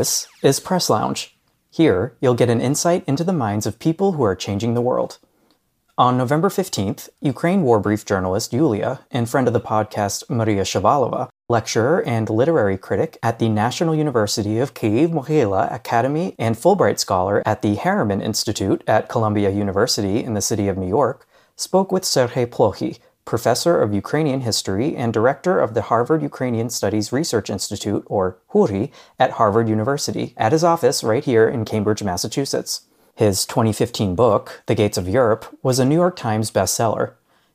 This is Press Lounge. Here, you'll get an insight into the minds of people who are changing the world. On November 15th, Ukraine War Brief journalist Yulia and friend of the podcast Mariia Shuvalova, lecturer and literary critic at the National University of Kyiv Mohyla Academy and Fulbright scholar at the Harriman Institute at Columbia University in the city of New York, spoke with Serhii Plokhy, professor of Ukrainian history and director of the Harvard Ukrainian Studies Research Institute, or HURI, at Harvard University, at his office right here in Cambridge, Massachusetts. His 2015 book, The Gates of Europe, was a New York Times bestseller.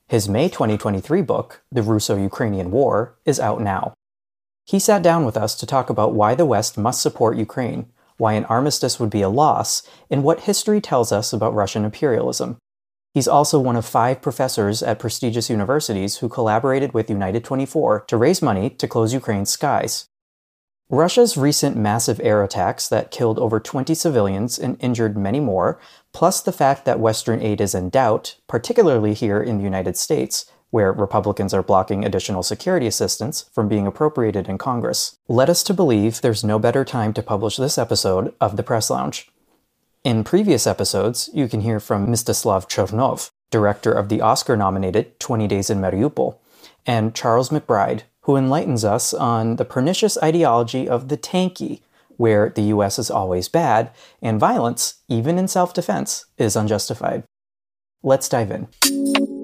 His May 2023 book, The Russo Ukrainian War, is out now. He sat down with us to talk about why the West must support Ukraine, why an armistice would be a loss, and what history tells us about Russian imperialism. He's also one of five professors at prestigious universities who collaborated with United 24 to raise money to close Ukraine's skies. Russia's recent massive air attacks that killed over 20 civilians and injured many more, plus the fact that Western aid is in doubt, particularly here in the United States, where Republicans are blocking additional security assistance from being appropriated in Congress, led us to believe there's no better time to publish this episode of the Press Lounge. In previous episodes, you can hear from Mstyslav Chernov, director of the Oscar nominated 20 Days in Mariupol, and Charles McBride, who enlightens us on the pernicious ideology of the tankie, where the US is always bad and violence, even in self defense, is unjustified. Let's dive in.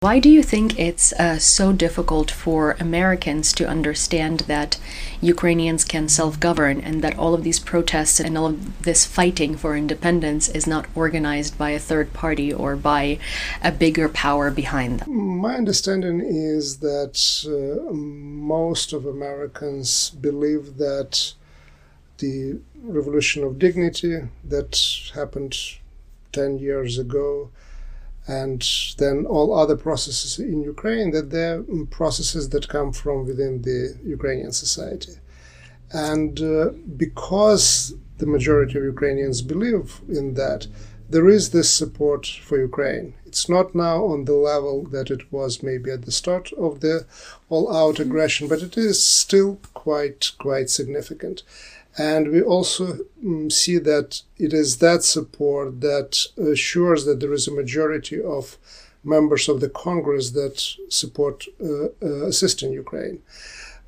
Why do you think it's uh, so difficult for Americans to understand that Ukrainians can self govern and that all of these protests and all of this fighting for independence is not organized by a third party or by a bigger power behind them? My understanding is that uh, most of Americans believe that the revolution of dignity that happened 10 years ago and then all other processes in Ukraine that they're processes that come from within the Ukrainian society. And uh, because the majority of Ukrainians believe in that, there is this support for Ukraine. It's not now on the level that it was maybe at the start of the all-out aggression, but it is still quite quite significant. And we also um, see that it is that support that assures that there is a majority of members of the Congress that support uh, uh, assisting Ukraine.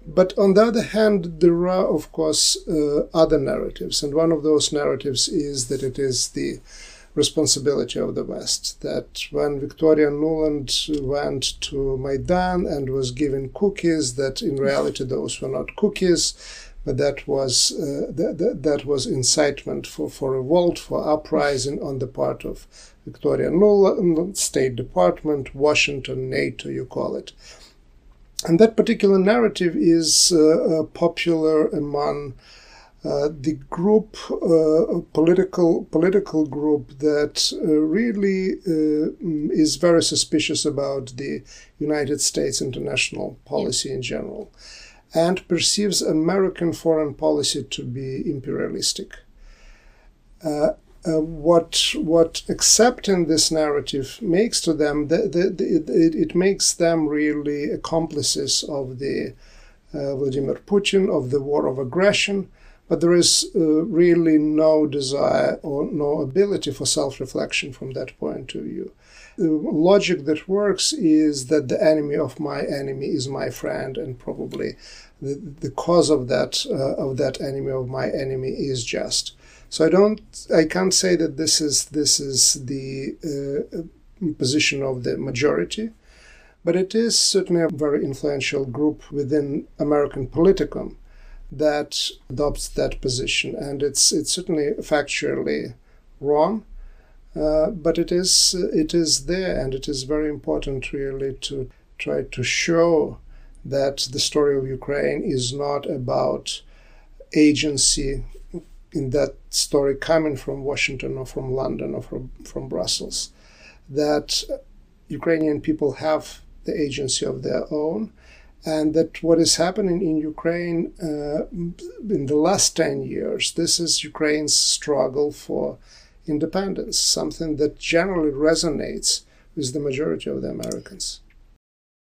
But on the other hand, there are, of course, uh, other narratives. And one of those narratives is that it is the responsibility of the West. That when Victoria Nuland went to Maidan and was given cookies, that in reality those were not cookies, but that was uh, that, that, that, was incitement for, for revolt, for uprising on the part of Victoria Nuland, State Department, Washington, NATO, you call it. And that particular narrative is uh, uh popular among uh, the group, uh, political political group that uh, really uh, is very suspicious about the United States international policy in general and perceives American foreign policy to be imperialistic. Uh, uh, what what accepting this narrative makes to them, the, the, the, it, it, makes them really accomplices of the uh, Vladimir Putin of the war of aggression. But there is uh, really no desire or no ability for self-reflection from that point of view the logic that works is that the enemy of my enemy is my friend, and probably the, the cause of that uh, of that enemy of my enemy is just. So I don't, I can't say that this is this is the uh, position of the majority, but it is certainly a very influential group within American politicum that adopts that position, and it's it's certainly factually wrong. Uh, but it is it is there, and it is very important, really, to try to show that the story of Ukraine is not about agency in that story coming from Washington or from London or from, from Brussels. That Ukrainian people have the agency of their own, and that what is happening in Ukraine uh, in the last 10 years, this is Ukraine's struggle for independence, something that generally resonates with the majority of the Americans.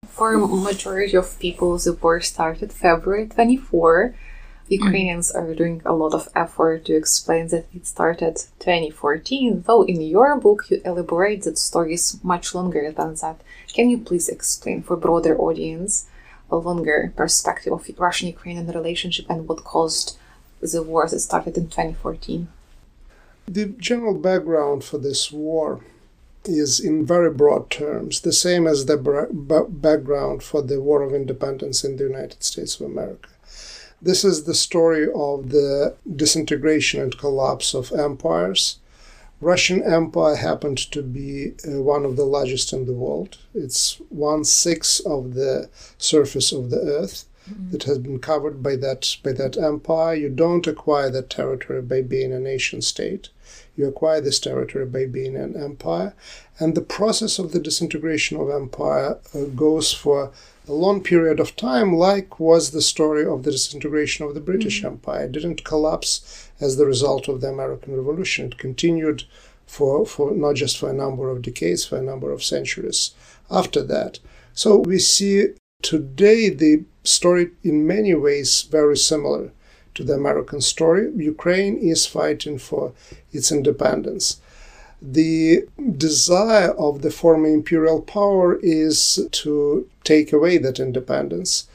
For majority of people, the war started February 24. Ukrainians are doing a lot of effort to explain that it started 2014, though in your book you elaborate that story is much longer than that. Can you please explain for broader audience a longer perspective of Russian-Ukrainian relationship and what caused the war that started in 2014? The general background for this war is in very broad terms the same as the background for the War of Independence in the United States of America. This is the story of the disintegration and collapse of empires. Russian Empire happened to be uh, one of the largest in the world. It's one sixth of the surface of the earth mm-hmm. that has been covered by that by that empire. You don't acquire that territory by being a nation state. You acquire this territory by being an empire. And the process of the disintegration of empire uh, goes for a long period of time, like was the story of the disintegration of the British mm-hmm. Empire. It didn't collapse as the result of the American Revolution. It continued for, for not just for a number of decades, for a number of centuries after that. So we see today the story in many ways very similar to the American story. Ukraine is fighting for its independence. The desire of the former imperial power is to take away that independence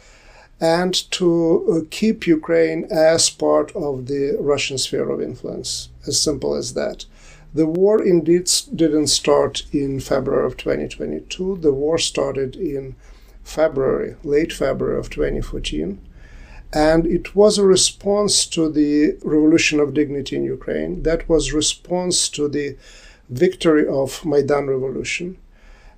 and to uh, keep Ukraine as part of the Russian sphere of influence. As simple as that. The war indeed didn't start in February of 2022. The war started in February, late February of 2014. And it was a response to the revolution of dignity in Ukraine. That was response to the victory of Maidan revolution.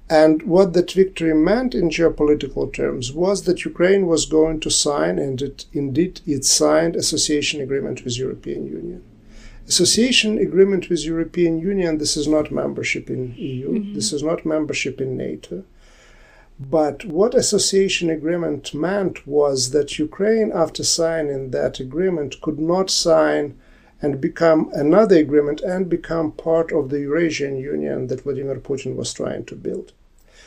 And what that victory meant in geopolitical terms was that Ukraine was going to sign, and it, indeed it signed, association agreement with European Union. Association agreement with European Union, this is not membership in EU, mm-hmm. this is not membership in NATO. But what association agreement meant was that Ukraine, after signing that agreement, could not sign and become another agreement and become part of the Eurasian Union that Vladimir Putin was trying to build.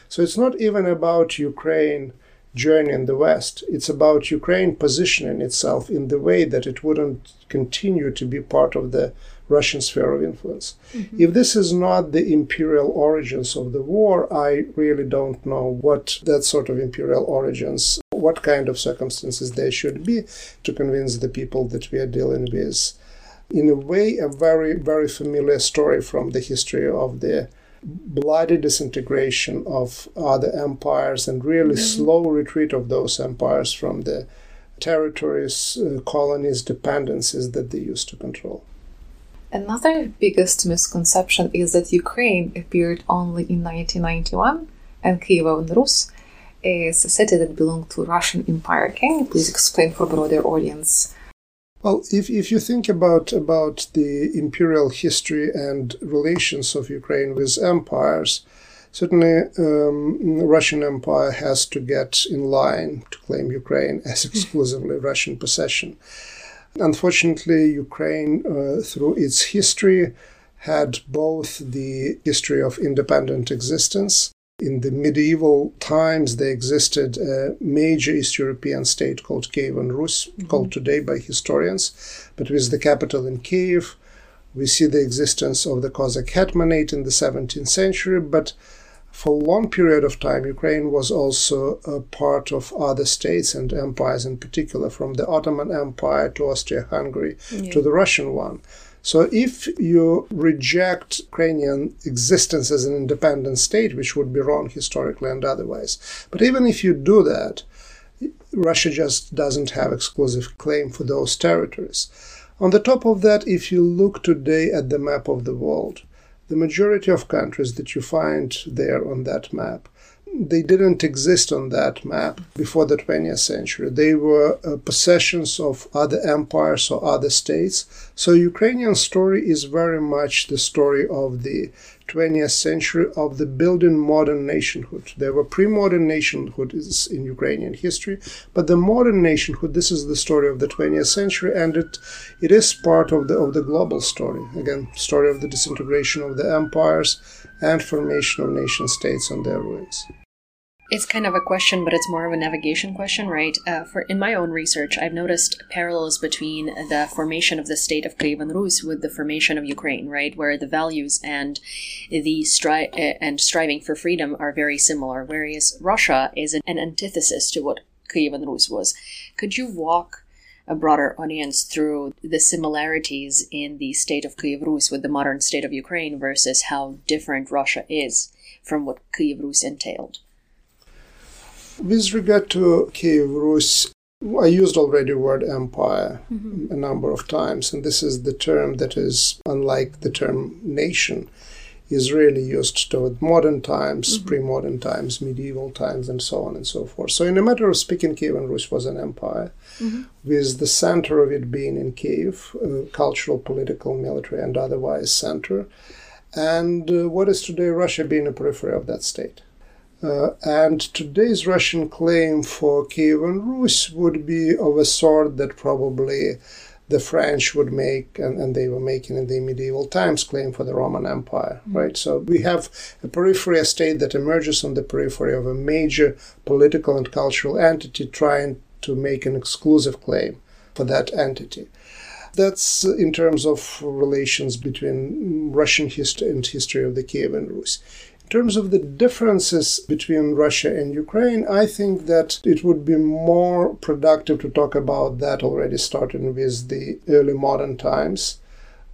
So it's not even about Ukraine joining the West. It's about Ukraine positioning itself in the way that it wouldn't continue to be part of the Russian sphere of influence. Mm-hmm. If this is not the imperial origins of the war, I really don't know what that sort of imperial origins, what kind of circumstances there should be to convince the people that we are dealing with. In a way, a very, very familiar story from the history of the bloody disintegration of other empires and really mm-hmm. slow retreat of those empires from the territories, uh, colonies, dependencies that they used to control. Another biggest misconception is that Ukraine appeared only in 1991 and Kievan Rus is a city that belonged to Russian Empire. Can you please explain for broader audience? Well, if, if you think about about the imperial history and relations of Ukraine with empires, certainly um, Russian Empire has to get in line to claim Ukraine as exclusively Russian possession. Unfortunately, Ukraine, uh, through its history, had both the history of independent existence. In the medieval times, there existed a major East European state called Kievan Rus, mm-hmm. called today by historians, but with the capital in Kiev. We see the existence of the Cossack Hetmanate in the 17th century, but for a long period of time, Ukraine was also a part of other states and empires, in particular, from the Ottoman Empire to Austria Hungary yeah. to the Russian one. So, if you reject Ukrainian existence as an independent state, which would be wrong historically and otherwise, but even if you do that, Russia just doesn't have exclusive claim for those territories. On the top of that, if you look today at the map of the world, the majority of countries that you find there on that map they didn't exist on that map before the 20th century. They were uh, possessions of other empires or other states. So Ukrainian story is very much the story of the 20th century of the building modern nationhood. There were pre-modern nationhoods in Ukrainian history, but the modern nationhood, this is the story of the 20th century, and it it is part of the of the global story. Again, story of the disintegration of the empires and formation of nation states on their ruins. It's kind of a question, but it's more of a navigation question, right? Uh, for in my own research, I've noticed parallels between the formation of the state of Kievan Rus with the formation of Ukraine, right, where the values and the stri- uh, and striving for freedom are very similar, whereas Russia is an, an antithesis to what Kievan Rus was. Could you walk a broader audience through the similarities in the state of Kiev Rus with the modern state of Ukraine versus how different Russia is from what Kiev Rus entailed? With regard to Kiev Rus, I used already the word empire Mm-hmm. a number of times, and this is the term that is, unlike the term nation, is really used toward modern times, Mhm. pre-modern times, medieval times, and so on and so forth. So, in a matter of speaking, Kievan Rus was an empire, Mhm. with the center of it being in Kiev, uh, cultural, political, military, and otherwise center, and uh, what is today Russia being a periphery of that state. Uh, and today's Russian claim for Kievan Rus would be of a sort that probably the French would make, and, and they were making in the medieval times, claim for the Roman Empire, right? So we have a periphery, a state that emerges on the periphery of a major political and cultural entity trying to make an exclusive claim for that entity. That's in terms of relations between Russian history and history of the Kievan Rus. In terms of the differences between Russia and Ukraine, I think that it would be more productive to talk about that already starting with the early modern times,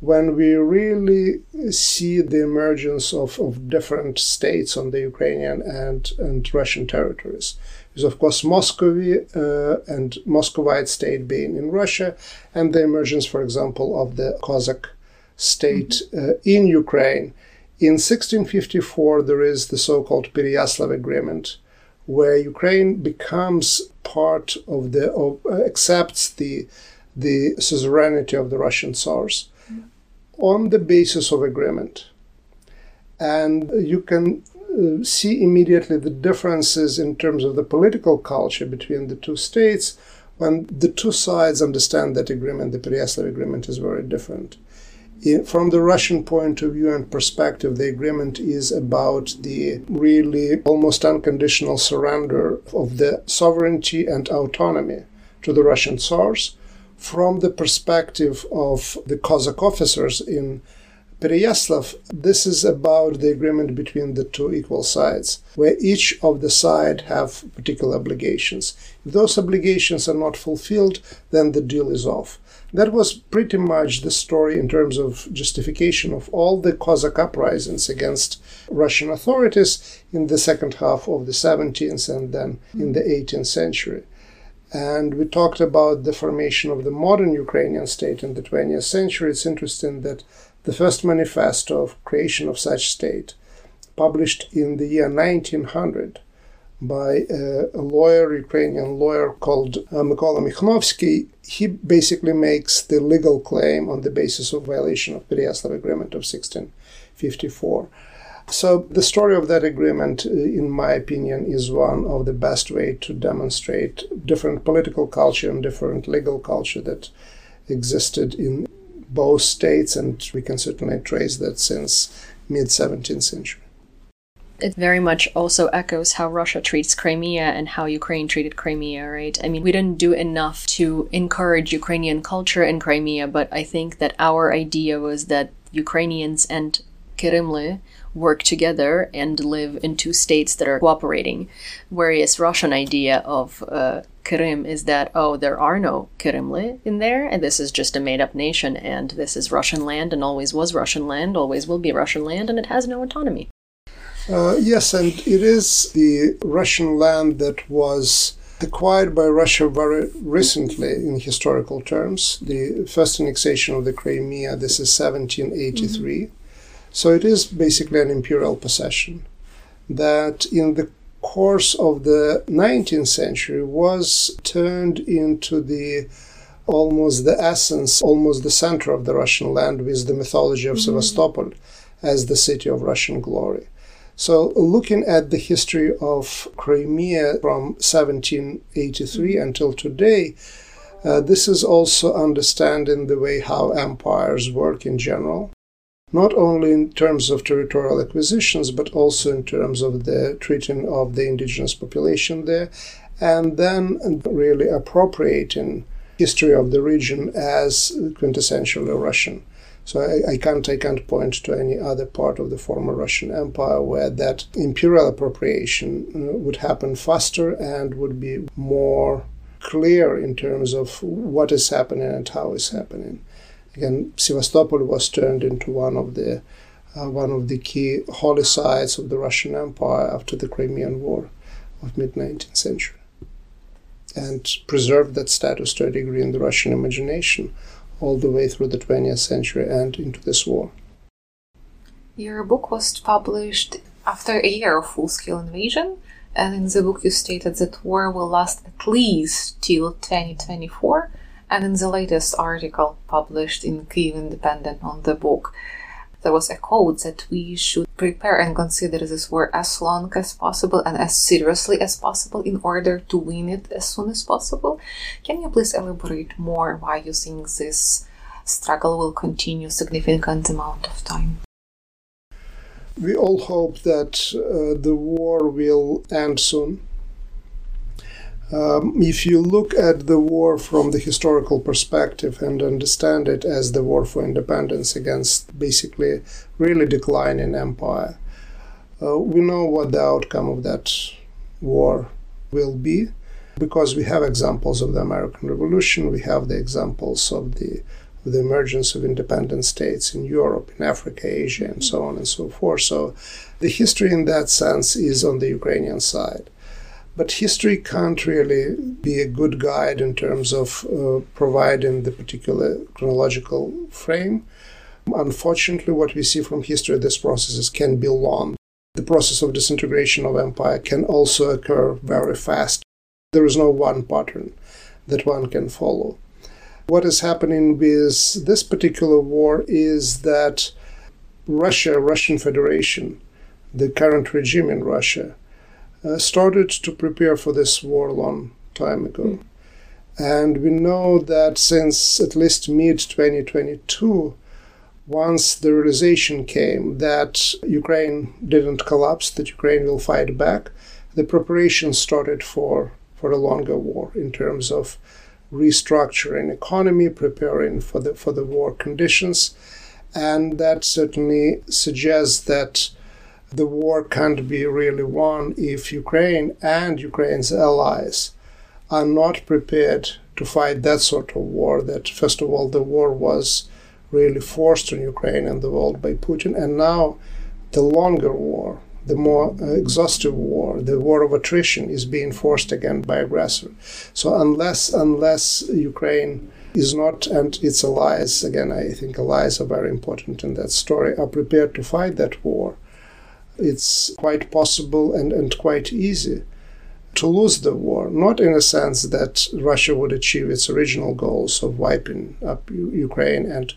when we really see the emergence of, of different states on the Ukrainian and, and Russian territories. Because, of course, Muscovy uh, and Muscovite state being in Russia, and the emergence, for example, of the Cossack state uh, in Ukraine. In 1654, there is the so called Pereyaslav Agreement, where Ukraine becomes part of the, of, uh, accepts the, the suzerainty of the Russian Tsars on the basis of agreement. And you can uh, see immediately the differences in terms of the political culture between the two states when the two sides understand that agreement, the Pereyaslav agreement, is very different. From the Russian point of view and perspective, the agreement is about the really almost unconditional surrender of the sovereignty and autonomy to the Russian Tsars. From the perspective of the Cossack officers in Pereyaslav, this is about the agreement between the two equal sides, where each of the side have particular obligations. If those obligations are not fulfilled, then the deal is off. That was pretty much the story in terms of justification of all the Cossack uprisings against Russian authorities in the second half of the 17th and then in the 18th century. And we talked about the formation of the modern Ukrainian state in the 20th century. It's interesting that the first manifesto of creation of such state, published in the year 1900 by a, lawyer, Ukrainian lawyer called uh, Mykola Mikhnovsky, he basically makes the legal claim on the basis of violation of Pereyaslav Agreement of 1654. So the story of that agreement, in my opinion, is one of the best way to demonstrate different political culture and different legal culture that existed in both states, and we can certainly trace that since mid 17th century. It very much also echoes how Russia treats Crimea and how Ukraine treated Crimea, right? I mean, we didn't do enough to encourage Ukrainian culture in Crimea, but I think that our idea was that Ukrainians and Kirymli work together and live in two states that are cooperating. Whereas Russian idea of uh, Krim is that oh there are no Kirymli in there and this is just a made up nation and this is Russian land and always was Russian land, always will be Russian land and it has no autonomy. Uh, yes, and it is the Russian land that was acquired by Russia very recently in historical terms. The first annexation of the Crimea, this is 1783. Mm-hmm. So it is basically an imperial possession that in the course of the 19th century was turned into the almost the essence, almost the center of the Russian land with the mythology of mm-hmm. Sevastopol as the city of Russian glory. So, looking at the history of Crimea from 1783 until today, uh, this is also understanding the way how empires work in general, not only in terms of territorial acquisitions, but also in terms of the treating of the indigenous population there, and then really appropriating history of the region as quintessentially Russian. So I, I, can't I can't point to any other part of the former Russian Empire where that imperial appropriation uh, would happen faster and would be more clear in terms of what is happening and how it's happening. Again, Sevastopol was turned into one of the uh, one of the key holy sites of the Russian Empire after the Crimean War of mid 19th century, and preserved that status to a degree in the Russian imagination all the way through the 20th century and into this war. Your book was published after a year of full scale invasion, and in the book you stated that war will last at least till 2024. And in the latest article published in Kyiv Independent on the book, there was a quote that we should prepare and consider this war as long as possible and as seriously as possible in order to win it as soon as possible. Can you please elaborate more why you think this struggle will continue significant amount of time? We all hope that uh, the war will end soon um, if you look at the war from the historical perspective and understand it as the war for independence against basically really declining empire, uh, we know what the outcome of that war will be because we have examples of the American Revolution, we have the examples of the of the emergence of independent states in Europe, in Africa, Asia, and so on and so forth. So the history in that sense is on the Ukrainian side. But history can't really be a good guide in terms of uh, providing the particular chronological frame. Unfortunately, what we see from history, these processes can be long. The process of disintegration of empire can also occur very fast. There is no one pattern that one can follow. What is happening with this particular war is that Russia, Russian Federation, the current regime in Russia, uh, started to prepare for this war a long time ago. Mm. And we know that since at least mid 2022, once the realization came that Ukraine didn't collapse, that Ukraine will fight back, the preparations started for, for a longer war in terms of restructuring economy, preparing for the for the war conditions, and that certainly suggests that the war can't be really won if Ukraine and Ukraine's allies are not prepared to fight that sort of war. That, first of all, the war was really forced on Ukraine and the world by Putin, and now the longer war, the more uh, exhaustive war, the war of attrition is being forced again by aggressor. So unless unless Ukraine is not and its allies, again, I think allies are very important in that story, are prepared to fight that war, it's quite possible and, and quite easy to lose the war, not in a sense that Russia would achieve its original goals of wiping up U- Ukraine and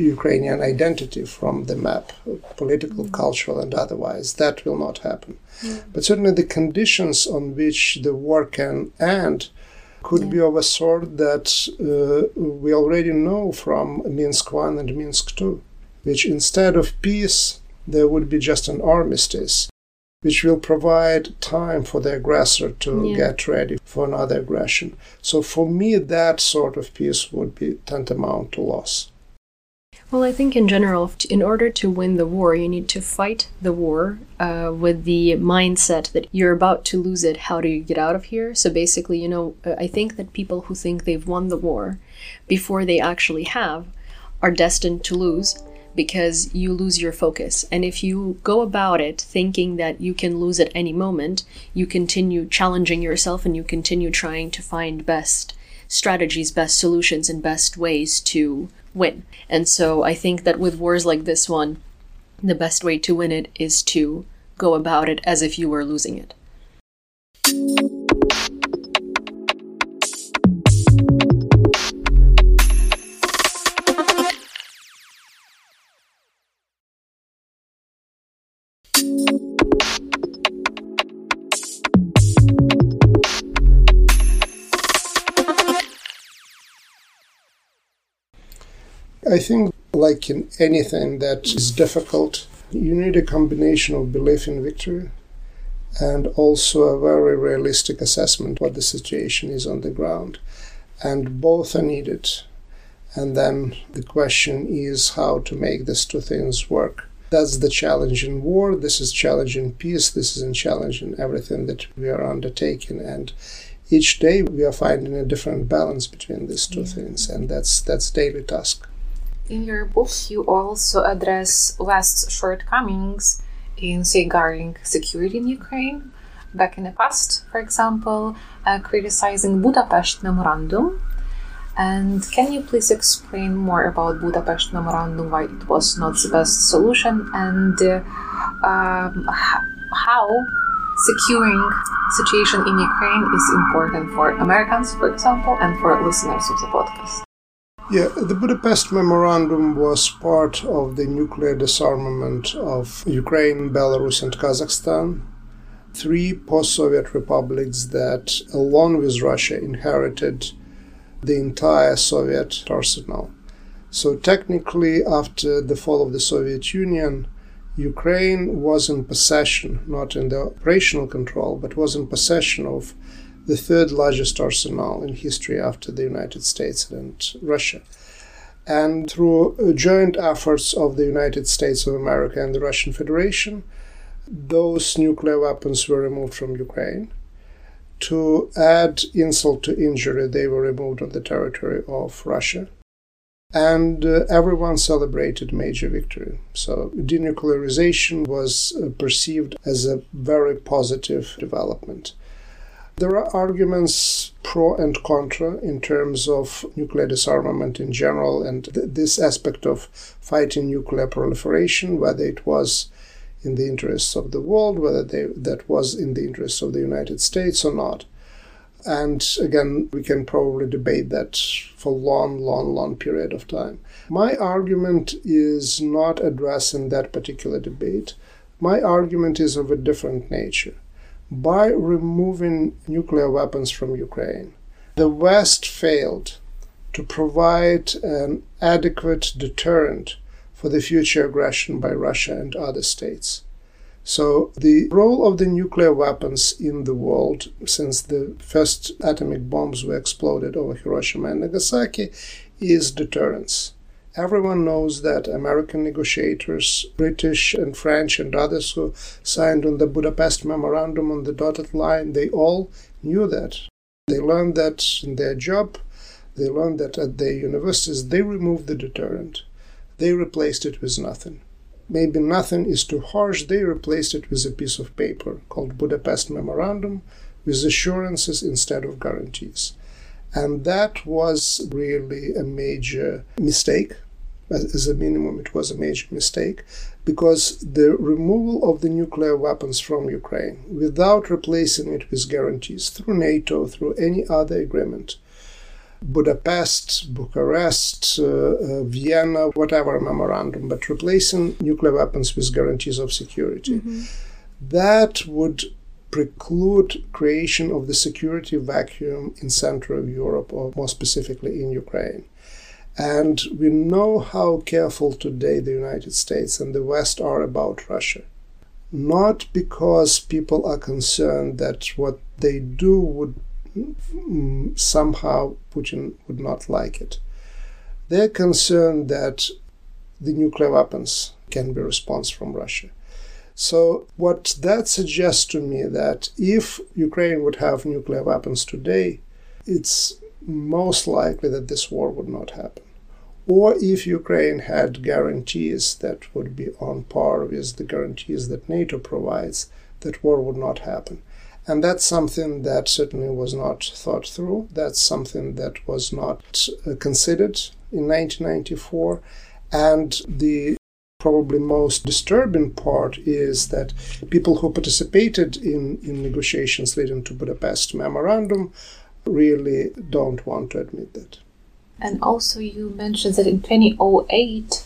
Ukrainian identity from the map, political, mm. cultural, and otherwise. That will not happen. Yeah. But certainly the conditions on which the war can end could yeah. be of a sort that uh, we already know from Minsk 1 and Minsk 2, which instead of peace, there would be just an armistice, which will provide time for the aggressor to yeah. get ready for another aggression. So for me, that sort of peace would be tantamount to loss. Well, I think in general, in order to win the war, you need to fight the war uh, with the mindset that you're about to lose it. How do you get out of here? So basically, you know, uh, I think that people who think they've won the war before they actually have are destined to lose because you lose your focus. And if you go about it thinking that you can lose at any moment, you continue challenging yourself and you continue trying to find best strategies, best solutions, and best ways to win. And so I think that with wars like this one, the best way to win it is to go about it as if you were losing it. I think, like in anything that is difficult, you need a combination of belief in victory and also a very realistic assessment what the situation is on the ground. And both are needed. And then the question is how to make these two things work. That's the challenge in war. This is challenge in peace. This is a challenge in everything that we are undertaking. And each day we are finding a different balance between these two things, and that's that's daily task. In your book, you also address West's shortcomings in safeguarding security in Ukraine. Back in the past, for example, uh, criticizing Budapest Memorandum. And can you please explain more about Budapest Memorandum, why it was not the best solution, and uh, um, how securing situation in Ukraine is important for Americans, for example, and for listeners of the podcast. Yeah, the Budapest Memorandum was part of the nuclear disarmament of Ukraine, Belarus, and Kazakhstan, three post Soviet republics that, along with Russia, inherited the entire Soviet arsenal. So, technically, after the fall of the Soviet Union, Ukraine was in possession, not in the operational control, but was in possession of the third largest arsenal in history after the United States and Russia. And through joint efforts of the United States of America and the Russian Federation, those nuclear weapons were removed from Ukraine. To add insult to injury, they were removed on the territory of Russia and uh, everyone celebrated major victory. So denuclearization was uh, perceived as a very positive development. There are arguments pro and contra in terms of nuclear disarmament in general and th- this aspect of fighting nuclear proliferation, whether it was in the interests of the world, whether they, that was in the interests of the United States or not. And again, we can probably debate that for long, long, long period of time. My argument is not addressing that particular debate. My argument is of a different nature. By removing nuclear weapons from Ukraine, the West failed to provide an adequate deterrent for the future aggression by Russia and other states. So, the role of the nuclear weapons in the world since the first atomic bombs were exploded over Hiroshima and Nagasaki is deterrence. Everyone knows that American negotiators, British and French and others who signed on the Budapest Memorandum on the dotted line, they all knew that. They learned that in their job, they learned that at their universities, they removed the deterrent. They replaced it with nothing maybe nothing is too harsh, they replaced it with a piece of paper called Budapest Memorandum with assurances instead of guarantees. And that was really a major mistake. As a minimum, it was a major mistake because the removal of the nuclear weapons from Ukraine without replacing it with guarantees through NATO, through any other agreement, Budapest, Bucharest, uh, uh, Vienna, whatever memorandum, but replacing nuclear weapons with guarantees of security. Mm-hmm. That would preclude creation of the security vacuum in Central Europe, or more specifically in Ukraine. And we know how careful today the United States and the West are about Russia. Not because people are concerned that what they do would mm, somehow Putin would not like it. They're concerned that the nuclear weapons can be response from Russia. So what that suggests to me that if Ukraine would have nuclear weapons today, it's most likely that this war would not happen. Or if Ukraine had guarantees that would be on par with the guarantees that NATO provides, that war would not happen. And that's something that certainly was not thought through. That's something that was not uh, considered in 1994. And the probably most disturbing part is that people who participated in, in negotiations leading to Budapest memorandum really don't want to admit that. And also, you mentioned that in 2008,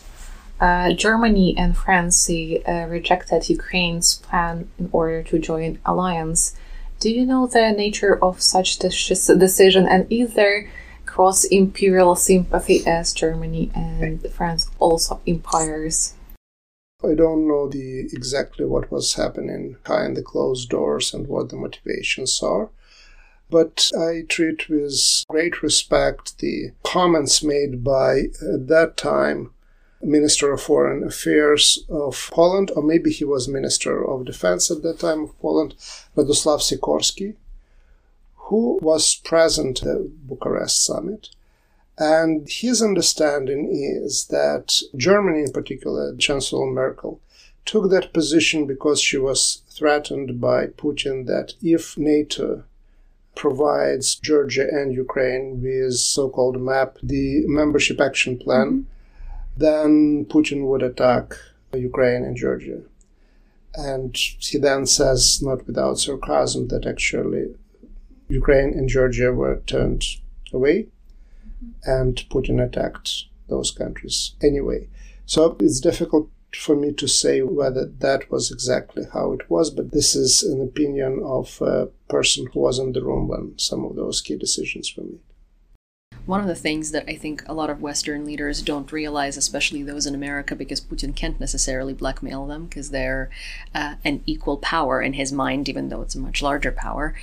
uh, Germany and France uh, rejected Ukraine's plan in order to join alliance. Do you know the nature of such decision, and is there cross imperial sympathy as Germany and France also empires? I don't know the exactly what was happening behind the closed doors and what the motivations are. But I treat with great respect the comments made by, at that time, Minister of Foreign Affairs of Poland, or maybe he was Minister of Defense at that time of Poland, Radoslav Sikorski, who was present at the Bucharest summit. And his understanding is that Germany, in particular, Chancellor Merkel, took that position because she was threatened by Putin that if NATO provides Georgia and Ukraine with so-called MAP, the membership action plan, mm-hmm. then Putin would attack Ukraine and Georgia. And he then says, not without sarcasm, that actually Ukraine and Georgia were turned away and Putin attacked those countries anyway. So it's difficult for me to say whether that was exactly how it was, but this is an opinion of a person who was in the room when some of those key decisions were made. One of the things that I think a lot of Western leaders don't realize, especially those in America, because Putin can't necessarily blackmail them because they're uh, an equal power in his mind, even though it's a much larger power,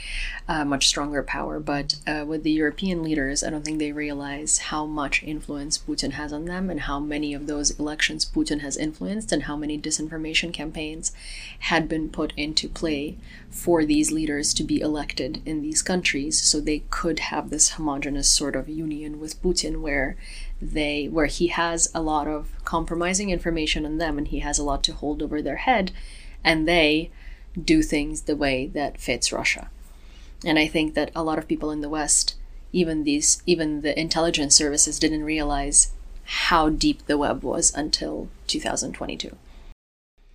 uh, much stronger power. But uh, with the European leaders, I don't think they realize how much influence Putin has on them and how many of those elections Putin has influenced and how many disinformation campaigns had been put into play for these leaders to be elected in these countries so they could have this homogenous sort of union with Putin where they where he has a lot of compromising information on them and he has a lot to hold over their head and they do things the way that fits Russia. And I think that a lot of people in the West, even these even the intelligence services didn't realize how deep the web was until 2022.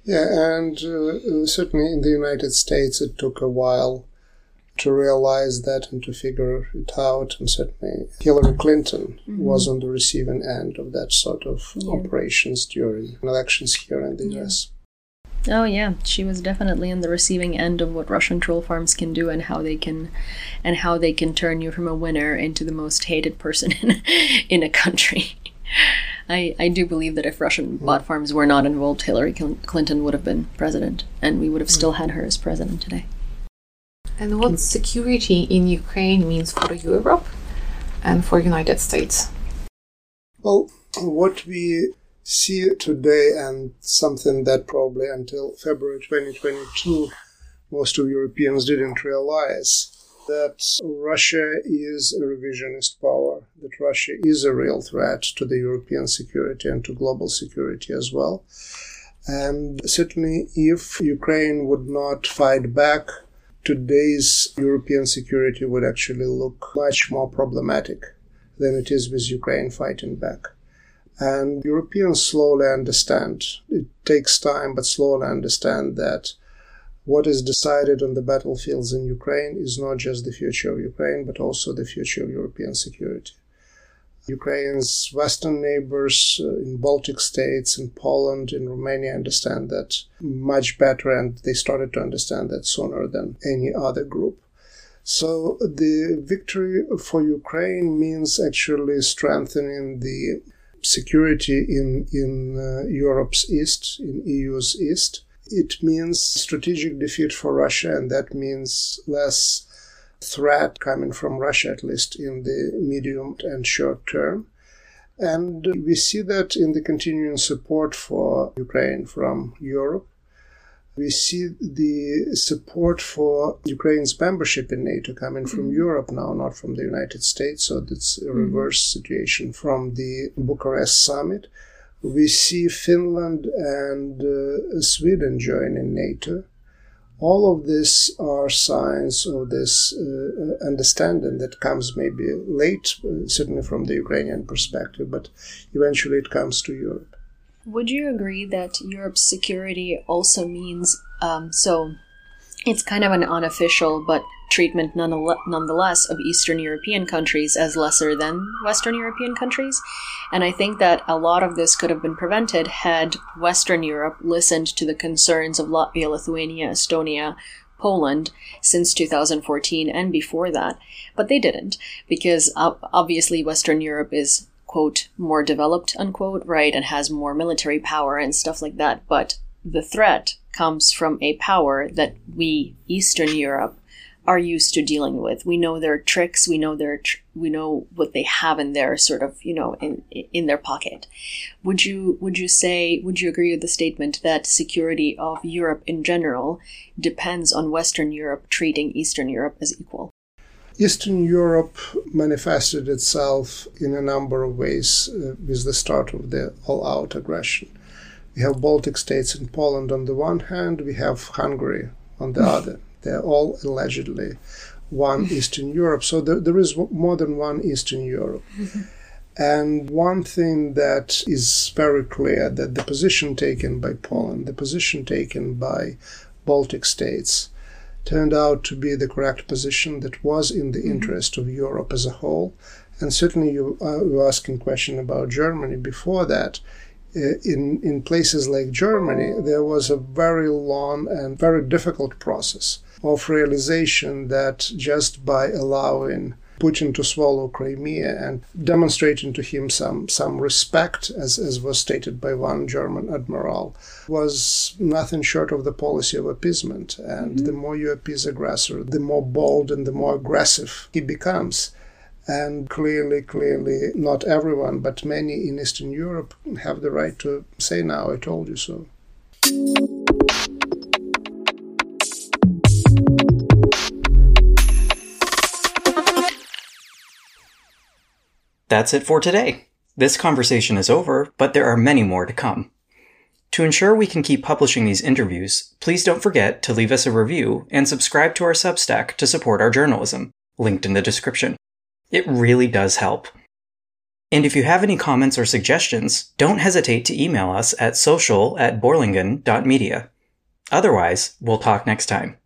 Yeah, and uh, certainly in the United States, it took a while to realize that and to figure it out. And certainly Hillary Clinton mm-hmm. was on the receiving end of that sort of yeah. operations during elections here in the yeah. US. Oh yeah, she was definitely on the receiving end of what Russian troll farms can do and how they can and how they can turn you from a winner into the most hated person in in a country. I, I do believe that if Russian bot farms were not involved, Hillary Clinton would have been president, and we would have still had her as president today. And what security in Ukraine means for Europe and for United States? Well, what we see today, and something that probably until February 2022 most of Europeans didn't realize, that Russia is a revisionist power, that Russia is a real threat to the European security and to global security as well. And certainly, if Ukraine would not fight back, today's European security would actually look much more problematic than it is with Ukraine fighting back. And Europeans slowly understand, it takes time, but slowly understand that what is decided on the battlefields in Ukraine is not just the future of Ukraine, but also the future of European security. Ukraine's western neighbors uh, in Baltic states, in Poland, in Romania understand that much better, and they started to understand that sooner than any other group. So the victory for Ukraine means actually strengthening the security in in uh, Europe's east, in EU's east, it means strategic defeat for Russia, and that means less threat coming from Russia, at least in the medium and short term. And we see that in the continuing support for Ukraine from Europe. We see the support for Ukraine's membership in NATO coming from mm-hmm. Europe now, not from the United States. So that's a mm-hmm. reverse mm-hmm. situation from the Bucharest summit we see Finland and uh, Sweden joining NATO. All of this are signs of this uh, understanding that comes maybe late, uh, certainly from the Ukrainian perspective, but eventually it comes to Europe. Would you agree that Europe's security also means um, so? It's kind of an unofficial but treatment nonetheless of Eastern European countries as lesser than Western European countries. And I think that a lot of this could have been prevented had Western Europe listened to the concerns of Latvia, Lithuania, Estonia, Poland since 2014 and before that, but they didn't because obviously Western Europe is quote more developed unquote right and has more military power and stuff like that but the threat comes from a power that we eastern europe are used to dealing with. We know their tricks. We know their tr- we know what they have in their sort of you know in in their pocket. Would you would you say would you agree with the statement that security of Europe in general depends on Western Europe treating Eastern Europe as equal? Eastern Europe manifested itself in a number of ways uh, with the start of the all-out aggression. We have Baltic states and Poland on the one hand. We have Hungary on the other. They're all allegedly one Eastern Europe. So there, there is more than one Eastern Europe. And one thing that is very clear that the position taken by Poland, the position taken by Baltic states, turned out to be the correct position that was in the mm-hmm. interest of Europe as a whole. And certainly, you uh, were asking question about Germany before that. Uh, in in places like Germany, there was a very long and very difficult process of realization that just by allowing Putin to swallow Crimea and demonstrating to him some, some respect, as, as was stated by one German admiral, was nothing short of the policy of appeasement. And mm-hmm. the more you appease aggressor, the more bold and the more aggressive he becomes. And clearly, clearly, not everyone, but many in Eastern Europe have the right to say, Now I told you so. That's it for today. This conversation is over, but there are many more to come. To ensure we can keep publishing these interviews, please don't forget to leave us a review and subscribe to our Substack to support our journalism, linked in the description. It really does help. And if you have any comments or suggestions, don't hesitate to email us at social at borlingen.media. Otherwise, we'll talk next time.